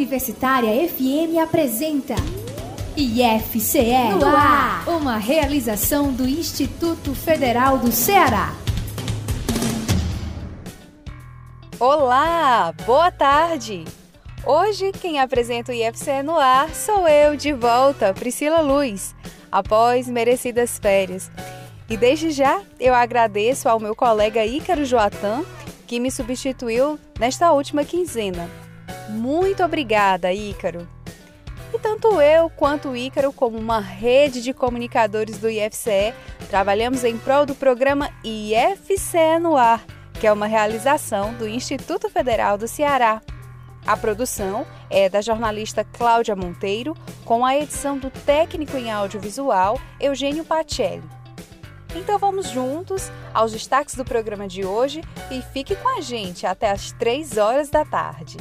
Universitária FM apresenta IFCE no ar, uma realização do Instituto Federal do Ceará. Olá, boa tarde! Hoje quem apresenta o IFCE no ar sou eu de volta, Priscila Luz, após merecidas férias. E desde já eu agradeço ao meu colega Ícaro Joatan, que me substituiu nesta última quinzena. Muito obrigada, Ícaro! E tanto eu quanto o Ícaro, como uma rede de comunicadores do IFCE, trabalhamos em prol do programa IFCE no ar que é uma realização do Instituto Federal do Ceará. A produção é da jornalista Cláudia Monteiro, com a edição do técnico em audiovisual Eugênio Pacelli. Então vamos juntos aos destaques do programa de hoje e fique com a gente até às 3 horas da tarde.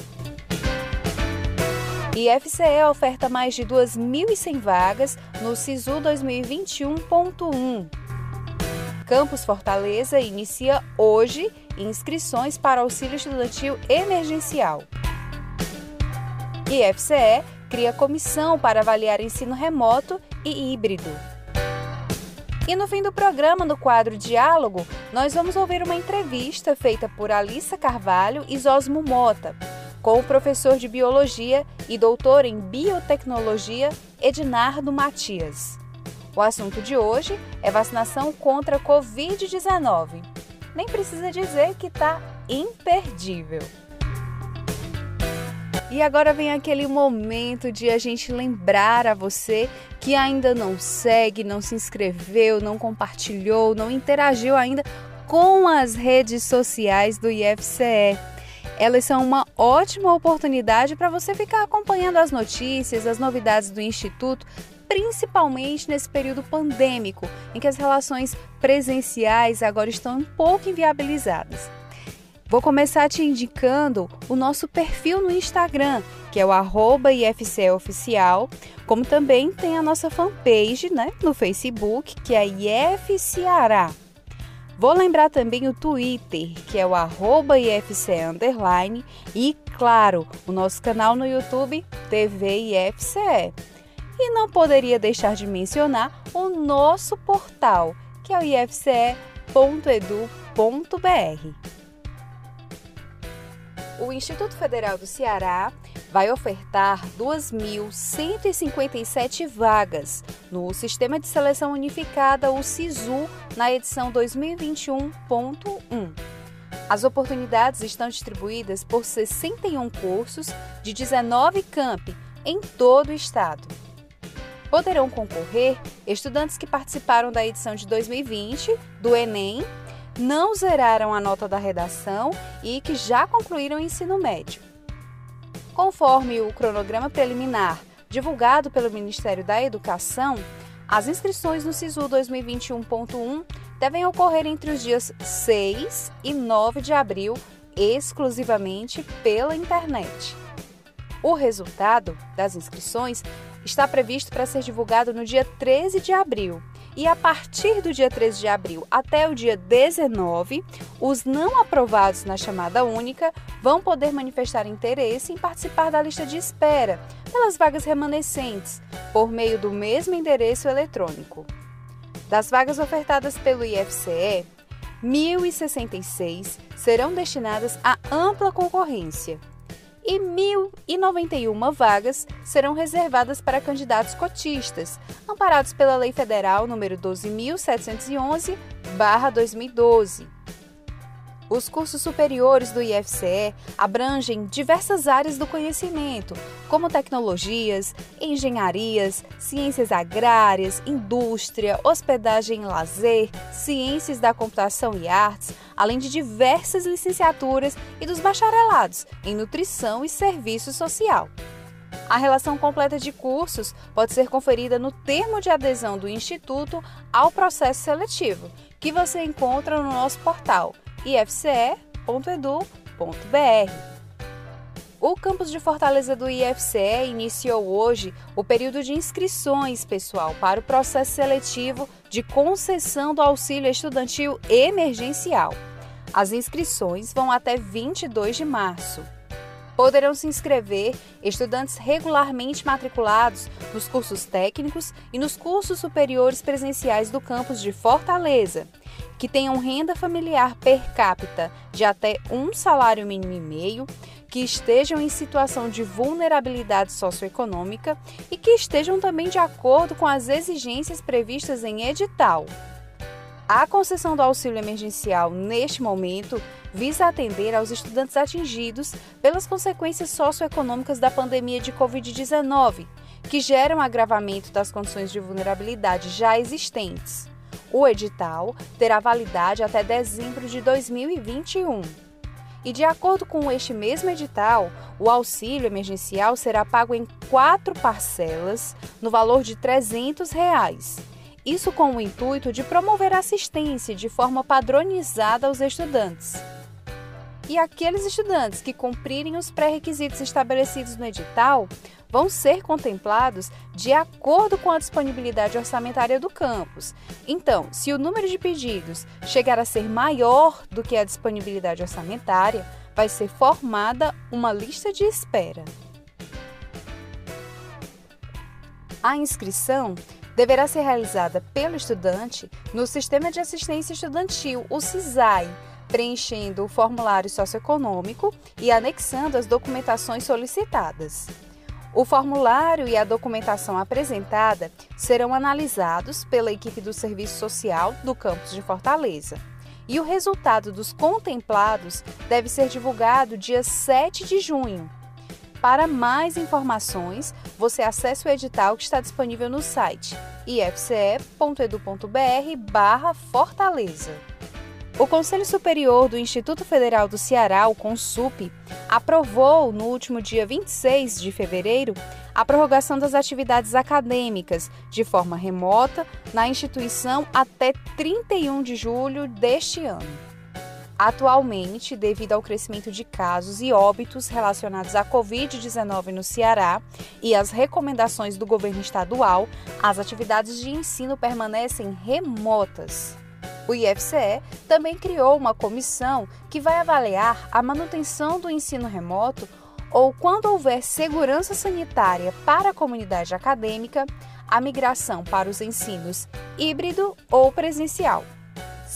IFCE oferta mais de 2.100 vagas no SISU 2021.1. Campus Fortaleza inicia hoje inscrições para auxílio estudantil emergencial. IFCE cria comissão para avaliar ensino remoto e híbrido. E no fim do programa, no quadro Diálogo, nós vamos ouvir uma entrevista feita por Alissa Carvalho e Zosmo Mota, com o professor de Biologia e doutor em Biotecnologia Ednardo Matias. O assunto de hoje é vacinação contra a Covid-19 nem precisa dizer que está imperdível. E agora vem aquele momento de a gente lembrar a você que ainda não segue, não se inscreveu, não compartilhou, não interagiu ainda com as redes sociais do IFCE. Elas são uma ótima oportunidade para você ficar acompanhando as notícias, as novidades do Instituto, principalmente nesse período pandêmico, em que as relações presenciais agora estão um pouco inviabilizadas. Vou começar te indicando o nosso perfil no Instagram, que é o arroba IFCEoficial, como também tem a nossa fanpage né, no Facebook, que é IFCeará. Vou lembrar também o Twitter, que é o arroba IFCE Underline, e, claro, o nosso canal no YouTube, TV IFCE. E não poderia deixar de mencionar o nosso portal, que é o ifce.edu.br. O Instituto Federal do Ceará vai ofertar 2.157 vagas no Sistema de Seleção Unificada, o SISU, na edição 2021.1. As oportunidades estão distribuídas por 61 cursos de 19 campi em todo o estado. Poderão concorrer estudantes que participaram da edição de 2020 do Enem, não zeraram a nota da redação e que já concluíram o ensino médio. Conforme o cronograma preliminar divulgado pelo Ministério da Educação, as inscrições no SISU 2021.1 devem ocorrer entre os dias 6 e 9 de abril, exclusivamente pela internet. O resultado das inscrições está previsto para ser divulgado no dia 13 de abril. E a partir do dia 13 de abril até o dia 19, os não aprovados na chamada única vão poder manifestar interesse em participar da lista de espera pelas vagas remanescentes, por meio do mesmo endereço eletrônico. Das vagas ofertadas pelo IFCE, 1.066 serão destinadas à ampla concorrência e 1.091 vagas serão reservadas para candidatos cotistas, amparados pela Lei Federal nº 12.711/2012. Os cursos superiores do IFCE abrangem diversas áreas do conhecimento, como tecnologias, engenharias, ciências agrárias, indústria, hospedagem e lazer, ciências da computação e artes, além de diversas licenciaturas e dos bacharelados em nutrição e serviço social. A relação completa de cursos pode ser conferida no termo de adesão do Instituto ao processo seletivo, que você encontra no nosso portal ifce.edu.br. O campus de Fortaleza do IFCE iniciou hoje o período de inscrições, pessoal, para o processo seletivo de concessão do auxílio estudantil emergencial. As inscrições vão até 22 de março. Poderão se inscrever estudantes regularmente matriculados nos cursos técnicos e nos cursos superiores presenciais do campus de Fortaleza, que tenham renda familiar per capita de até um salário mínimo e meio, que estejam em situação de vulnerabilidade socioeconômica e que estejam também de acordo com as exigências previstas em edital. A concessão do auxílio emergencial neste momento visa atender aos estudantes atingidos pelas consequências socioeconômicas da pandemia de Covid-19, que geram agravamento das condições de vulnerabilidade já existentes. O edital terá validade até dezembro de 2021. E de acordo com este mesmo edital, o auxílio emergencial será pago em quatro parcelas, no valor de 300 reais. Isso com o intuito de promover assistência de forma padronizada aos estudantes e aqueles estudantes que cumprirem os pré-requisitos estabelecidos no edital vão ser contemplados de acordo com a disponibilidade orçamentária do campus. Então, se o número de pedidos chegar a ser maior do que a disponibilidade orçamentária, vai ser formada uma lista de espera. A inscrição deverá ser realizada pelo estudante no Sistema de Assistência Estudantil, o SISAI preenchendo o formulário socioeconômico e anexando as documentações solicitadas. O formulário e a documentação apresentada serão analisados pela equipe do Serviço Social do campus de Fortaleza. E o resultado dos contemplados deve ser divulgado dia 7 de junho. Para mais informações, você acesse o edital que está disponível no site ifce.edu.br/fortaleza. O Conselho Superior do Instituto Federal do Ceará, o CONSUP, aprovou no último dia 26 de fevereiro a prorrogação das atividades acadêmicas de forma remota na instituição até 31 de julho deste ano. Atualmente, devido ao crescimento de casos e óbitos relacionados à Covid-19 no Ceará e às recomendações do governo estadual, as atividades de ensino permanecem remotas. O IFCE também criou uma comissão que vai avaliar a manutenção do ensino remoto ou, quando houver segurança sanitária para a comunidade acadêmica, a migração para os ensinos híbrido ou presencial.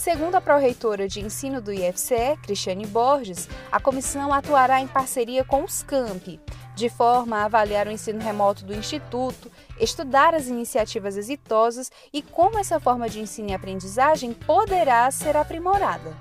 Segundo a pró-reitora de ensino do IFCE, Cristiane Borges, a comissão atuará em parceria com os campi, de forma a avaliar o ensino remoto do Instituto, estudar as iniciativas exitosas e como essa forma de ensino e aprendizagem poderá ser aprimorada.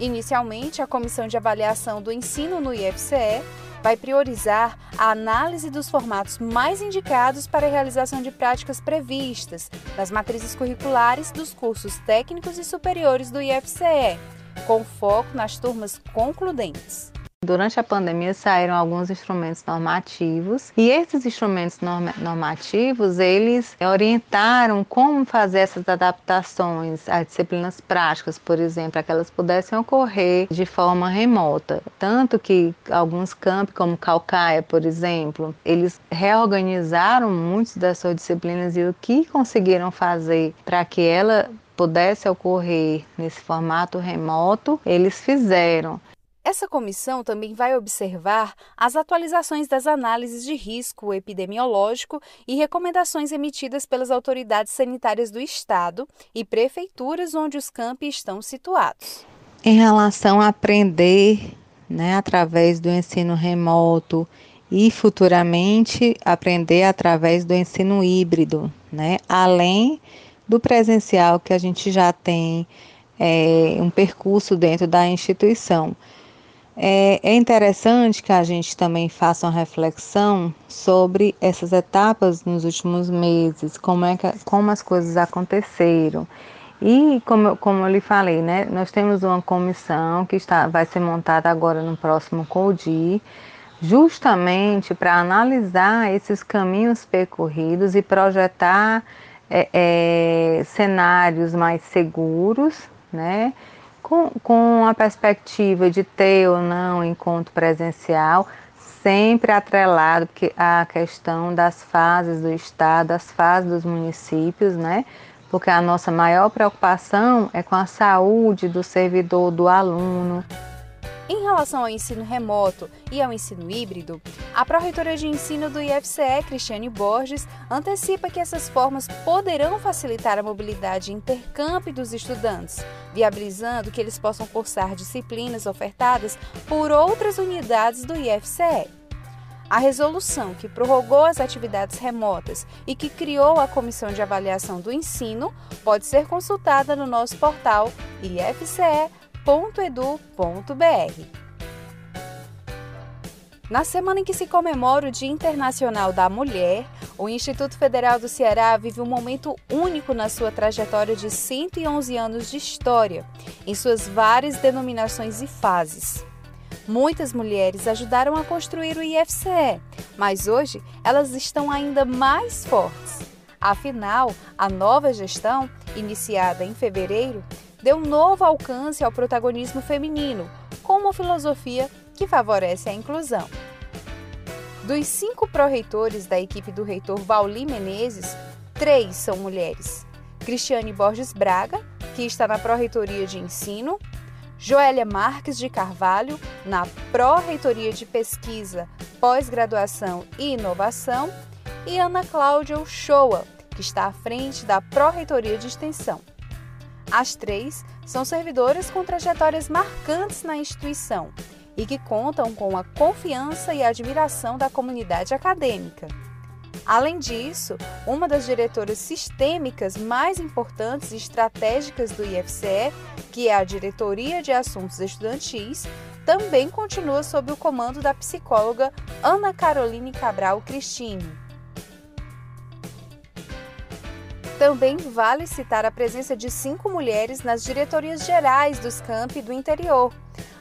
Inicialmente, a Comissão de Avaliação do Ensino no IFCE vai priorizar a análise dos formatos mais indicados para a realização de práticas previstas nas matrizes curriculares dos cursos técnicos e superiores do IFCE, com foco nas turmas concludentes. Durante a pandemia saíram alguns instrumentos normativos e esses instrumentos normativos eles orientaram como fazer essas adaptações às disciplinas práticas, por exemplo, que elas pudessem ocorrer de forma remota. Tanto que alguns campos, como Calcaia, por exemplo, eles reorganizaram muitas das suas disciplinas e o que conseguiram fazer para que ela pudesse ocorrer nesse formato remoto, eles fizeram. Essa comissão também vai observar as atualizações das análises de risco epidemiológico e recomendações emitidas pelas autoridades sanitárias do Estado e prefeituras onde os campi estão situados. Em relação a aprender né, através do ensino remoto e futuramente aprender através do ensino híbrido, né, além do presencial que a gente já tem é, um percurso dentro da instituição. É, é interessante que a gente também faça uma reflexão sobre essas etapas nos últimos meses, como, é que, como as coisas aconteceram. E como, como eu lhe falei, né, nós temos uma comissão que está, vai ser montada agora no próximo CODI, justamente para analisar esses caminhos percorridos e projetar é, é, cenários mais seguros, né? Com, com a perspectiva de ter ou não encontro presencial, sempre atrelado porque a questão das fases do estado, das fases dos municípios, né? Porque a nossa maior preocupação é com a saúde do servidor, do aluno. Em relação ao ensino remoto e ao ensino híbrido, a pró-reitora de ensino do IFCE, Cristiane Borges, antecipa que essas formas poderão facilitar a mobilidade intercâmbio dos estudantes, viabilizando que eles possam cursar disciplinas ofertadas por outras unidades do IFCE. A resolução que prorrogou as atividades remotas e que criou a Comissão de Avaliação do Ensino pode ser consultada no nosso portal ifce.com www.edu.br. Na semana em que se comemora o Dia Internacional da Mulher, o Instituto Federal do Ceará vive um momento único na sua trajetória de 111 anos de história, em suas várias denominações e fases. Muitas mulheres ajudaram a construir o IFCE, mas hoje elas estão ainda mais fortes. Afinal, a nova gestão, iniciada em fevereiro, deu novo alcance ao protagonismo feminino, com uma filosofia que favorece a inclusão. Dos cinco pró-reitores da equipe do reitor Vauli Menezes, três são mulheres. Cristiane Borges Braga, que está na Pró-Reitoria de Ensino, Joélia Marques de Carvalho, na Pró-Reitoria de Pesquisa, Pós-Graduação e Inovação, e Ana Cláudia Uchoa, que está à frente da Pró-Reitoria de Extensão. As três são servidoras com trajetórias marcantes na instituição e que contam com a confiança e admiração da comunidade acadêmica. Além disso, uma das diretoras sistêmicas mais importantes e estratégicas do IFCE, que é a Diretoria de Assuntos Estudantis, também continua sob o comando da psicóloga Ana Caroline Cabral Cristine. Também vale citar a presença de cinco mulheres nas diretorias gerais dos campi do interior.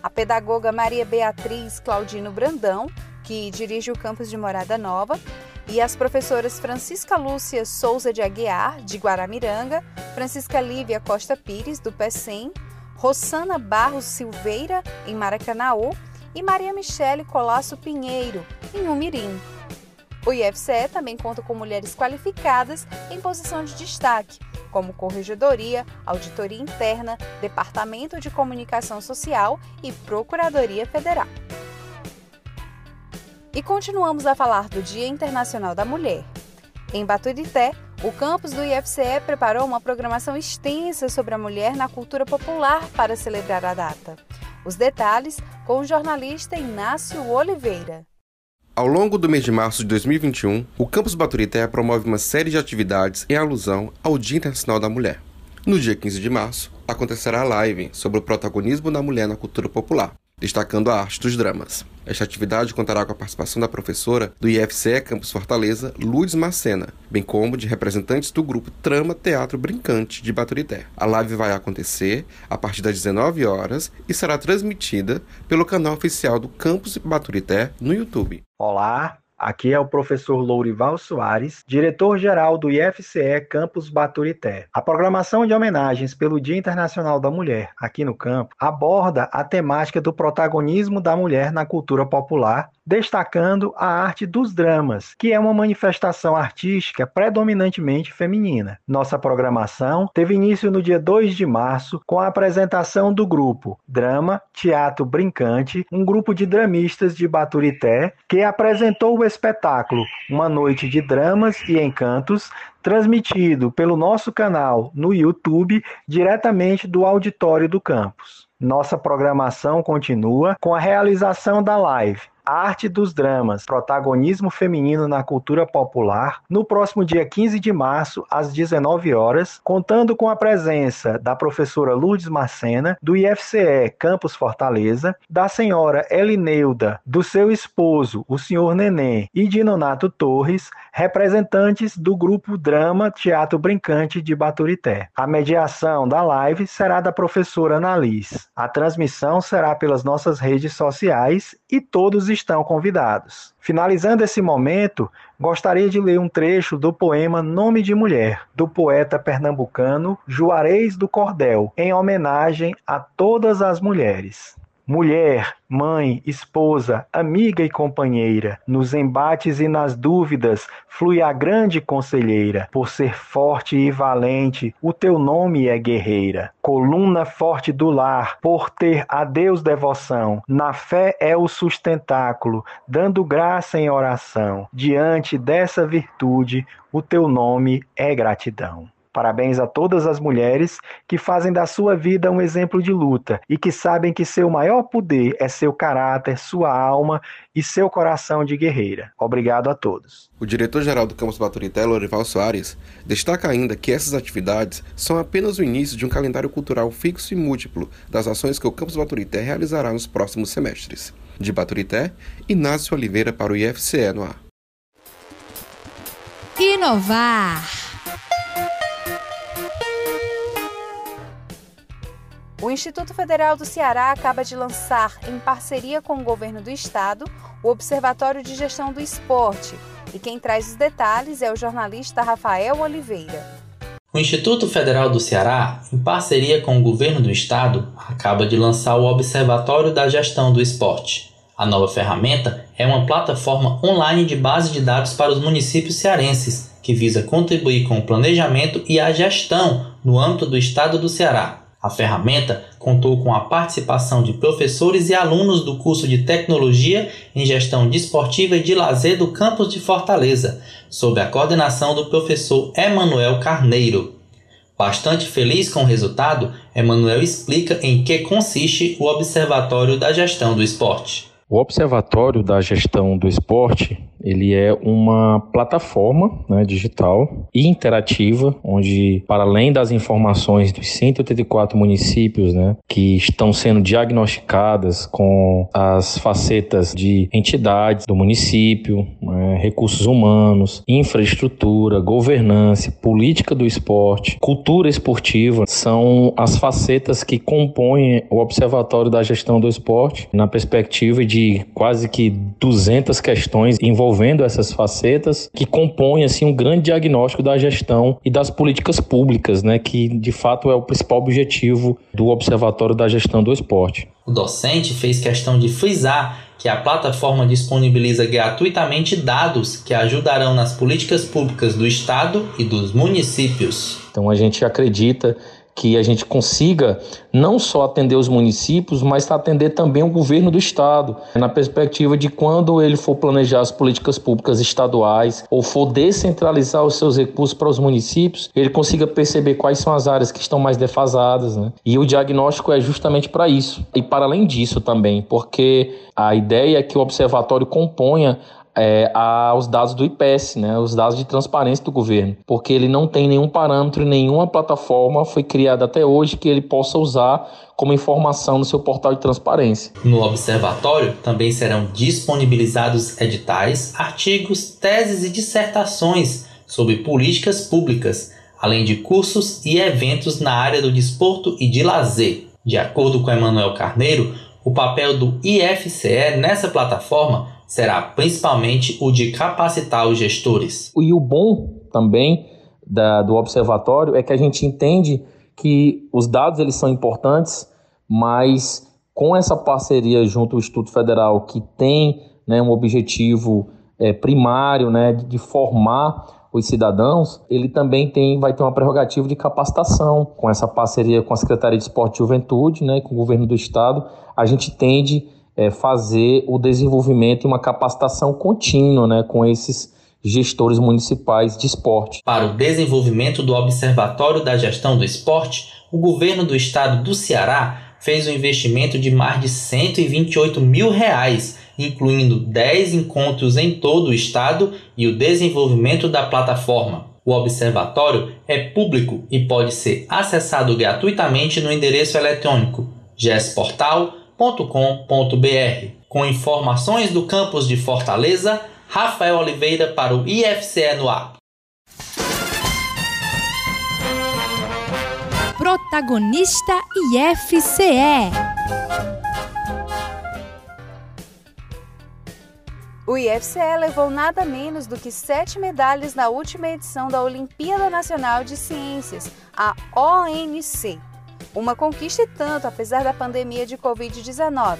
A pedagoga Maria Beatriz Claudino Brandão, que dirige o campus de Morada Nova, e as professoras Francisca Lúcia Souza de Aguiar, de Guaramiranga, Francisca Lívia Costa Pires, do PECEM, Rossana Barros Silveira, em Maracanaú, e Maria Michele Colasso Pinheiro, em Umirim. O IFCE também conta com mulheres qualificadas em posição de destaque, como Corregedoria, Auditoria Interna, Departamento de Comunicação Social e Procuradoria Federal. E continuamos a falar do Dia Internacional da Mulher. Em Baturité, o campus do IFCE preparou uma programação extensa sobre a mulher na cultura popular para celebrar a data. Os detalhes com o jornalista Inácio Oliveira. Ao longo do mês de março de 2021, o Campus Baturité promove uma série de atividades em alusão ao Dia Internacional da Mulher. No dia 15 de março, acontecerá a live sobre o protagonismo da mulher na cultura popular, destacando a arte dos dramas. Esta atividade contará com a participação da professora do IFCE Campus Fortaleza, Lourdes Macena, bem como de representantes do grupo Trama Teatro Brincante de Baturité. A live vai acontecer a partir das 19 horas e será transmitida pelo canal oficial do Campus Baturité no YouTube. Olá, Aqui é o professor Lourival Soares, diretor-geral do IFCE Campus Baturité. A programação de homenagens pelo Dia Internacional da Mulher, aqui no campo, aborda a temática do protagonismo da mulher na cultura popular destacando a arte dos dramas, que é uma manifestação artística predominantemente feminina. Nossa programação teve início no dia 2 de março com a apresentação do grupo Drama Teatro Brincante, um grupo de dramistas de Baturité, que apresentou o espetáculo Uma Noite de Dramas e Encantos, transmitido pelo nosso canal no YouTube, diretamente do auditório do campus. Nossa programação continua com a realização da live Arte dos Dramas, Protagonismo Feminino na Cultura Popular, no próximo dia 15 de março, às 19 horas, contando com a presença da professora Lourdes Macena, do IFCE Campus Fortaleza, da senhora Elineuda, do seu esposo, o senhor Neném, e de Nonato Torres, representantes do grupo Drama Teatro Brincante de Baturité. A mediação da live será da professora Annalise. A transmissão será pelas nossas redes sociais e todos estão convidados. Finalizando esse momento, gostaria de ler um trecho do poema Nome de Mulher, do poeta pernambucano Juarez do Cordel, em homenagem a todas as mulheres. Mulher, mãe, esposa, amiga e companheira, nos embates e nas dúvidas flui a grande conselheira. Por ser forte e valente, o teu nome é guerreira. Coluna forte do lar, por ter a Deus devoção, na fé é o sustentáculo, dando graça em oração. Diante dessa virtude, o teu nome é gratidão. Parabéns a todas as mulheres que fazem da sua vida um exemplo de luta e que sabem que seu maior poder é seu caráter, sua alma e seu coração de guerreira. Obrigado a todos. O diretor-geral do Campus Baturité, Lorival Soares, destaca ainda que essas atividades são apenas o início de um calendário cultural fixo e múltiplo das ações que o Campus Baturité realizará nos próximos semestres. De Baturité, Inácio Oliveira para o IFCE no ar. Inovar. O Instituto Federal do Ceará acaba de lançar, em parceria com o governo do estado, o Observatório de Gestão do Esporte. E quem traz os detalhes é o jornalista Rafael Oliveira. O Instituto Federal do Ceará, em parceria com o governo do estado, acaba de lançar o Observatório da Gestão do Esporte. A nova ferramenta é uma plataforma online de base de dados para os municípios cearenses, que visa contribuir com o planejamento e a gestão no âmbito do estado do Ceará. A ferramenta contou com a participação de professores e alunos do curso de Tecnologia em Gestão Desportiva e de Lazer do campus de Fortaleza, sob a coordenação do professor Emanuel Carneiro. Bastante feliz com o resultado, Emanuel explica em que consiste o Observatório da Gestão do Esporte. O Observatório da Gestão do Esporte ele é uma plataforma né, digital e interativa, onde, para além das informações dos 184 municípios né, que estão sendo diagnosticadas com as facetas de entidades do município, né, recursos humanos, infraestrutura, governança, política do esporte, cultura esportiva, são as facetas que compõem o Observatório da Gestão do Esporte, na perspectiva de quase que 200 questões envolvendo envolvendo essas facetas que compõem assim um grande diagnóstico da gestão e das políticas públicas, né, que de fato é o principal objetivo do Observatório da Gestão do Esporte. O docente fez questão de frisar que a plataforma disponibiliza gratuitamente dados que ajudarão nas políticas públicas do estado e dos municípios. Então a gente acredita que a gente consiga não só atender os municípios, mas atender também o governo do estado, na perspectiva de quando ele for planejar as políticas públicas estaduais ou for descentralizar os seus recursos para os municípios, ele consiga perceber quais são as áreas que estão mais defasadas, né? E o diagnóstico é justamente para isso. E para além disso também, porque a ideia é que o observatório componha é, aos dados do IPES, né, os dados de transparência do governo, porque ele não tem nenhum parâmetro, nenhuma plataforma foi criada até hoje que ele possa usar como informação no seu portal de transparência. No observatório também serão disponibilizados editais, artigos, teses e dissertações sobre políticas públicas, além de cursos e eventos na área do desporto e de lazer. De acordo com Emanuel Carneiro, o papel do IFCE nessa plataforma será principalmente o de capacitar os gestores. E o bom também da, do observatório é que a gente entende que os dados eles são importantes, mas com essa parceria junto ao Instituto Federal, que tem né, um objetivo é, primário né, de, de formar os cidadãos, ele também tem, vai ter uma prerrogativa de capacitação. Com essa parceria com a Secretaria de Esporte e Juventude, né, com o governo do Estado, a gente tende é, fazer o desenvolvimento e uma capacitação contínua né, com esses gestores municipais de esporte. Para o desenvolvimento do Observatório da Gestão do Esporte, o governo do estado do Ceará fez um investimento de mais de 128 mil reais, incluindo 10 encontros em todo o estado e o desenvolvimento da plataforma. O observatório é público e pode ser acessado gratuitamente no endereço eletrônico gesportal.com www.ifce.com.br. Com informações do campus de Fortaleza, Rafael Oliveira para o IFCE no ar. Protagonista IFCE. O IFCE levou nada menos do que sete medalhas na última edição da Olimpíada Nacional de Ciências, a ONC. Uma conquista e tanto, apesar da pandemia de Covid-19.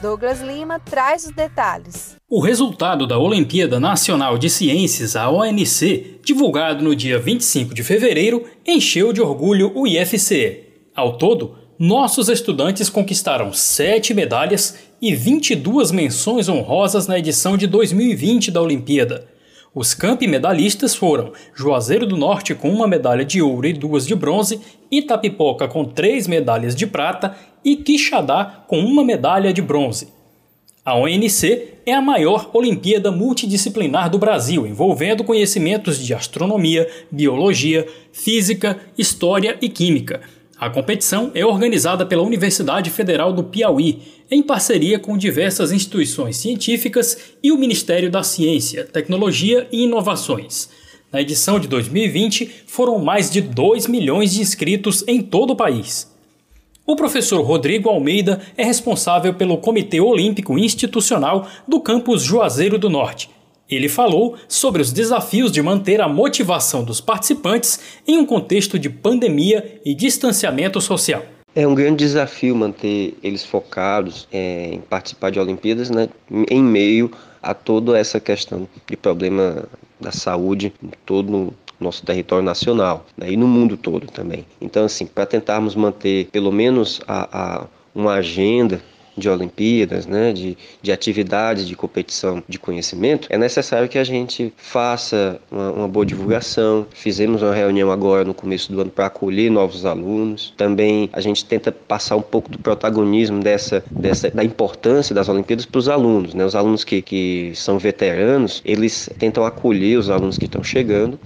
Douglas Lima traz os detalhes. O resultado da Olimpíada Nacional de Ciências, a ONC, divulgado no dia 25 de fevereiro, encheu de orgulho o IFCE. Ao todo, nossos estudantes conquistaram sete medalhas e 22 menções honrosas na edição de 2020 da Olimpíada. Os campi medalhistas foram Juazeiro do Norte com uma medalha de ouro e duas de bronze, Itapipoca com três medalhas de prata e Quixadá com uma medalha de bronze. A ONC é a maior Olimpíada multidisciplinar do Brasil, envolvendo conhecimentos de astronomia, biologia, física, história e química. A competição é organizada pela Universidade Federal do Piauí, em parceria com diversas instituições científicas e o Ministério da Ciência, Tecnologia e Inovações. Na edição de 2020, foram mais de 2 milhões de inscritos em todo o país. O professor Rodrigo Almeida é responsável pelo Comitê Olímpico Institucional do campus Juazeiro do Norte ele falou sobre os desafios de manter a motivação dos participantes em um contexto de pandemia e distanciamento social. É um grande desafio manter eles focados é, em participar de Olimpíadas, né, em meio a toda essa questão de problema da saúde em todo nosso território nacional né, e no mundo todo também. Então, assim, para tentarmos manter pelo menos a, a uma agenda de Olimpíadas, né, de, de atividades de competição de conhecimento, é necessário que a gente faça uma, uma boa divulgação. Fizemos uma reunião agora no começo do ano para acolher novos alunos. Também a gente tenta passar um pouco do protagonismo dessa, dessa da importância das Olimpíadas para os alunos. Né? Os alunos que, que são veteranos, eles tentam acolher os alunos que estão chegando,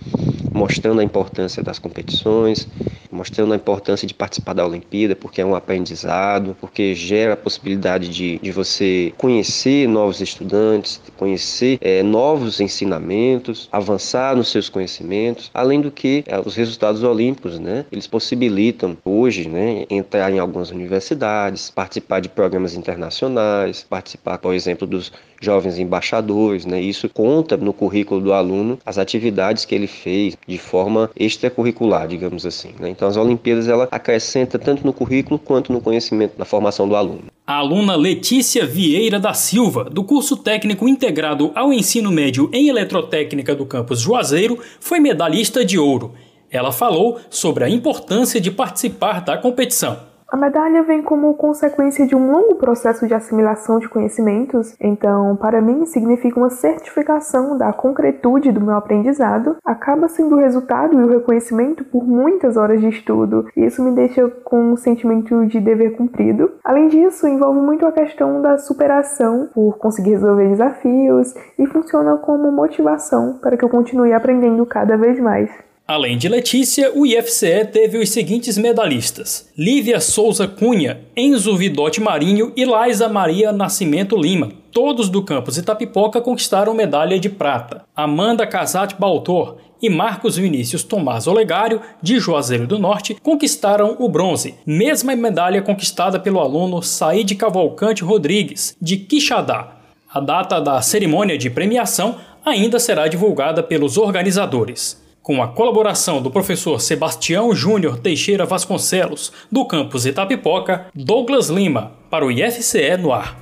mostrando a importância das competições, mostrando a importância de participar da Olimpíada, porque é um aprendizado, porque gera a possibilidade de, de você conhecer novos estudantes, conhecer é, novos ensinamentos, avançar nos seus conhecimentos, além do que é, os resultados olímpicos, né, eles possibilitam hoje, né, entrar em algumas universidades, participar de programas internacionais, participar, por exemplo, dos jovens embaixadores, né? Isso conta no currículo do aluno as atividades que ele fez de forma extracurricular, digamos assim. Né? Então as Olimpíadas ela acrescenta tanto no currículo quanto no conhecimento, na formação do aluno. A aluna Letícia Vieira da Silva, do curso técnico integrado ao ensino médio em eletrotécnica do campus Juazeiro, foi medalhista de ouro. Ela falou sobre a importância de participar da competição. A medalha vem como consequência de um longo processo de assimilação de conhecimentos, então, para mim, significa uma certificação da concretude do meu aprendizado, acaba sendo o resultado e o reconhecimento por muitas horas de estudo, e isso me deixa com um sentimento de dever cumprido. Além disso, envolve muito a questão da superação por conseguir resolver desafios e funciona como motivação para que eu continue aprendendo cada vez mais. Além de Letícia, o IFCE teve os seguintes medalhistas: Lívia Souza Cunha, Enzo Vidotti Marinho e Laisa Maria Nascimento Lima. Todos do campus Itapipoca conquistaram medalha de prata. Amanda Casati Baltor e Marcos Vinícius Tomás Olegário, de Juazeiro do Norte, conquistaram o bronze, mesma medalha conquistada pelo aluno Said Cavalcante Rodrigues, de Quixadá. A data da cerimônia de premiação ainda será divulgada pelos organizadores com a colaboração do professor Sebastião Júnior Teixeira Vasconcelos, do campus Itapipoca, Douglas Lima, para o IFCE no ar.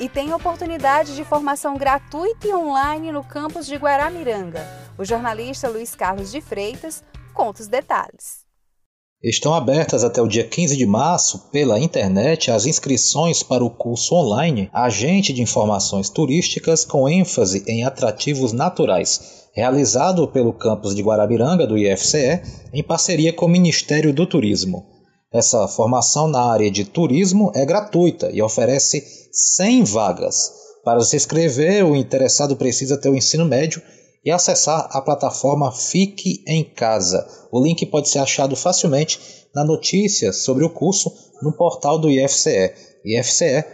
E tem oportunidade de formação gratuita e online no campus de Guaramiranga. O jornalista Luiz Carlos de Freitas conta os detalhes. Estão abertas até o dia 15 de março, pela internet, as inscrições para o curso online Agente de Informações Turísticas com ênfase em atrativos naturais, realizado pelo campus de Guarabiranga do IFCE em parceria com o Ministério do Turismo. Essa formação na área de turismo é gratuita e oferece 100 vagas. Para se inscrever, o interessado precisa ter o ensino médio e acessar a plataforma Fique em Casa. O link pode ser achado facilmente na notícia sobre o curso no portal do IFCE, ifce.edu.br.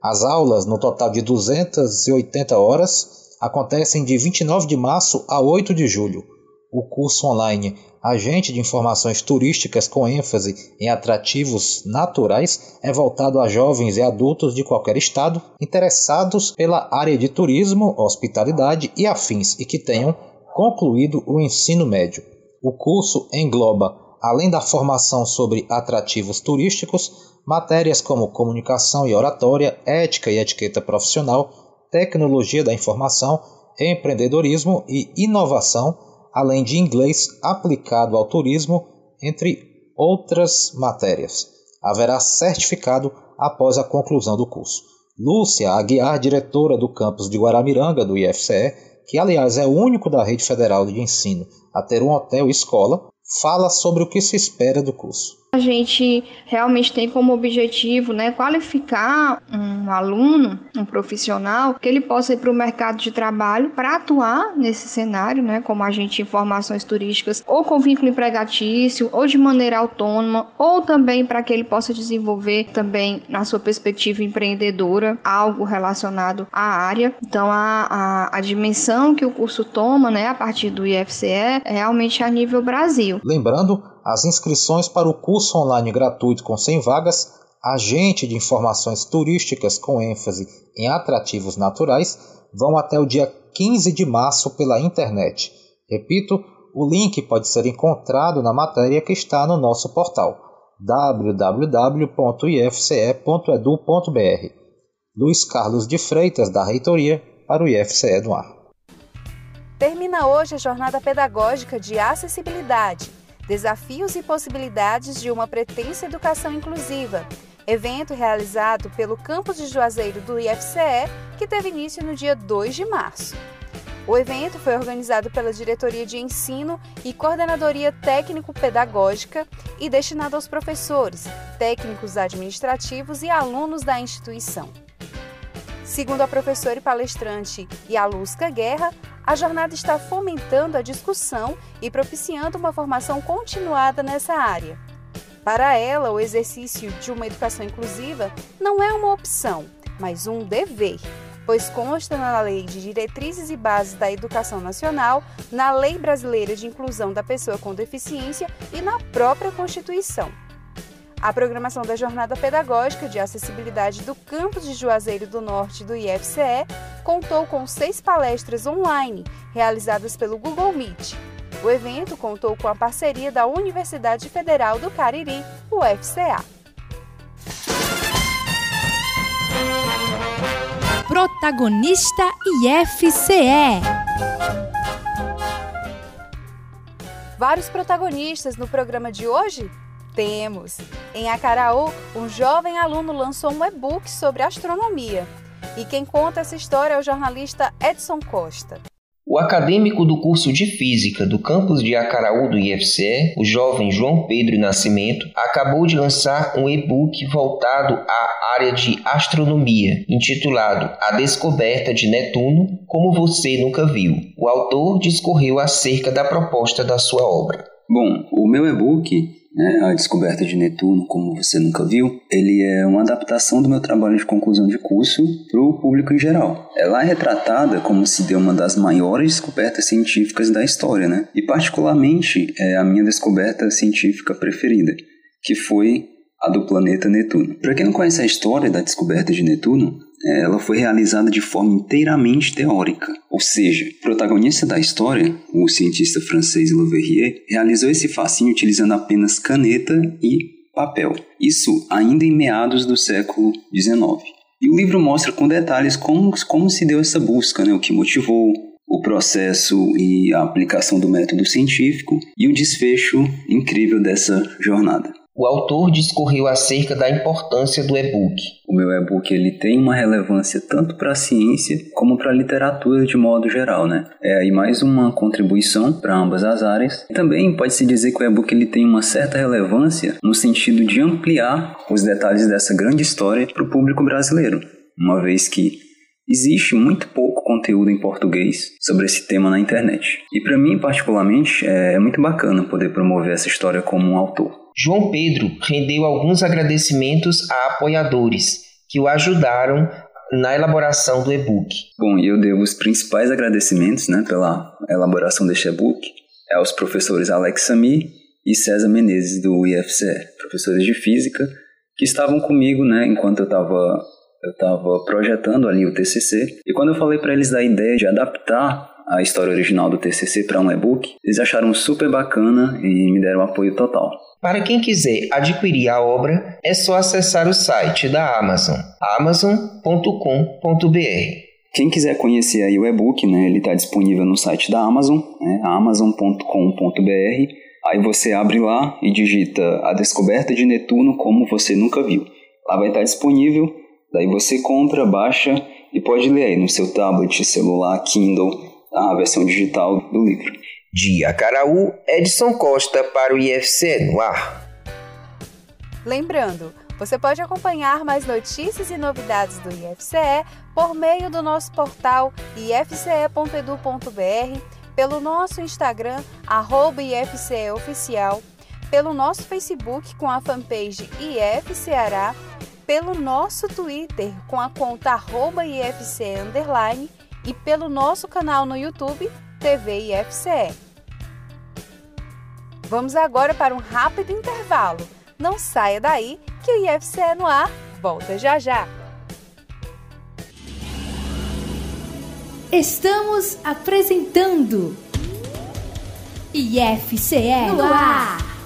As aulas, no total de 280 horas, acontecem de 29 de março a 8 de julho. O curso online Agente de Informações Turísticas com ênfase em atrativos naturais é voltado a jovens e adultos de qualquer estado interessados pela área de turismo, hospitalidade e afins e que tenham concluído o ensino médio. O curso engloba além da formação sobre atrativos turísticos, matérias como comunicação e oratória, ética e etiqueta profissional, tecnologia da informação, empreendedorismo e inovação, além de inglês aplicado ao turismo, entre outras matérias. Haverá certificado após a conclusão do curso. Lúcia Aguiar, diretora do campus de Guaramiranga do IFCE, que aliás é o único da rede federal de ensino a ter um hotel escola, fala sobre o que se espera do curso. A gente realmente tem como objetivo né, qualificar um aluno, um profissional, que ele possa ir para o mercado de trabalho para atuar nesse cenário, né, como agente de informações turísticas, ou com vínculo empregatício, ou de maneira autônoma, ou também para que ele possa desenvolver também, na sua perspectiva empreendedora, algo relacionado à área. Então, a, a, a dimensão que o curso toma né, a partir do IFCE é realmente a nível Brasil. Lembrando as inscrições para o curso online gratuito com 100 vagas, agente de informações turísticas com ênfase em atrativos naturais, vão até o dia 15 de março pela internet. Repito, o link pode ser encontrado na matéria que está no nosso portal www.ifce.edu.br. Luiz Carlos de Freitas, da Reitoria, para o IFCE no ar. Termina hoje a jornada pedagógica de acessibilidade Desafios e possibilidades de uma pretensa educação inclusiva. Evento realizado pelo campus de Juazeiro do IFCE, que teve início no dia 2 de março. O evento foi organizado pela Diretoria de Ensino e Coordenadoria Técnico-Pedagógica e destinado aos professores, técnicos administrativos e alunos da instituição. Segundo a professora e palestrante Yaluska Guerra, a jornada está fomentando a discussão e propiciando uma formação continuada nessa área. Para ela, o exercício de uma educação inclusiva não é uma opção, mas um dever, pois consta na Lei de Diretrizes e Bases da Educação Nacional, na Lei Brasileira de Inclusão da Pessoa com Deficiência e na própria Constituição. A programação da Jornada Pedagógica de Acessibilidade do Campus de Juazeiro do Norte do IFCE contou com seis palestras online realizadas pelo Google Meet. O evento contou com a parceria da Universidade Federal do Cariri, UFCA. Protagonista IFCE Vários protagonistas no programa de hoje temos. Em Acaraú, um jovem aluno lançou um e-book sobre astronomia. E quem conta essa história é o jornalista Edson Costa. O acadêmico do curso de Física do campus de Acaraú do IFCE, o jovem João Pedro Nascimento, acabou de lançar um e-book voltado à área de astronomia, intitulado A Descoberta de Netuno, como você nunca viu. O autor discorreu acerca da proposta da sua obra. Bom, o meu e-book né, A Descoberta de Netuno, como você nunca viu, ele é uma adaptação do meu trabalho de conclusão de curso para o público em geral. Ela é retratada como se deu uma das maiores descobertas científicas da história, né? E particularmente é a minha descoberta científica preferida, que foi a do planeta Netuno. Para quem não conhece a história da descoberta de Netuno, é, ela foi realizada de forma inteiramente teórica. Ou seja, o protagonista da história, o cientista francês Leverrier, realizou esse fascínio utilizando apenas caneta e papel. Isso ainda em meados do século XIX. E o livro mostra com detalhes como, como se deu essa busca, né? o que motivou, o processo e a aplicação do método científico e o desfecho incrível dessa jornada. O autor discorreu acerca da importância do e-book. O meu e-book ele tem uma relevância tanto para a ciência como para a literatura de modo geral, né? É aí mais uma contribuição para ambas as áreas. Também pode-se dizer que o e-book ele tem uma certa relevância no sentido de ampliar os detalhes dessa grande história para o público brasileiro, uma vez que Existe muito pouco conteúdo em português sobre esse tema na internet. E para mim, particularmente, é muito bacana poder promover essa história como um autor. João Pedro rendeu alguns agradecimentos a apoiadores que o ajudaram na elaboração do e-book. Bom, eu devo os principais agradecimentos né, pela elaboração deste e-book aos professores Alex Sami e César Menezes do IFCE, professores de física, que estavam comigo né, enquanto eu estava eu estava projetando ali o TCC e quando eu falei para eles da ideia de adaptar a história original do TCC para um e-book. Eles acharam super bacana e me deram apoio total. Para quem quiser adquirir a obra, é só acessar o site da Amazon, amazon.com.br. Quem quiser conhecer aí o e-book, né, ele está disponível no site da Amazon, né, amazon.com.br. Aí você abre lá e digita a descoberta de Netuno como você nunca viu. Lá vai estar disponível, daí você compra, baixa e pode ler aí no seu tablet, celular, Kindle, a versão digital do livro. De Acaraú, Edson Costa para o IFC no ar. Lembrando, você pode acompanhar mais notícias e novidades do IFCE por meio do nosso portal ifce.edu.br, pelo nosso Instagram, arroba IFCEOficial, pelo nosso Facebook com a fanpage IFCeará, pelo nosso Twitter com a conta arroba IFCE underline e pelo nosso canal no YouTube TV IFCE. Vamos agora para um rápido intervalo. Não saia daí que o IFCE no ar volta já já. Estamos apresentando IFCE no ar.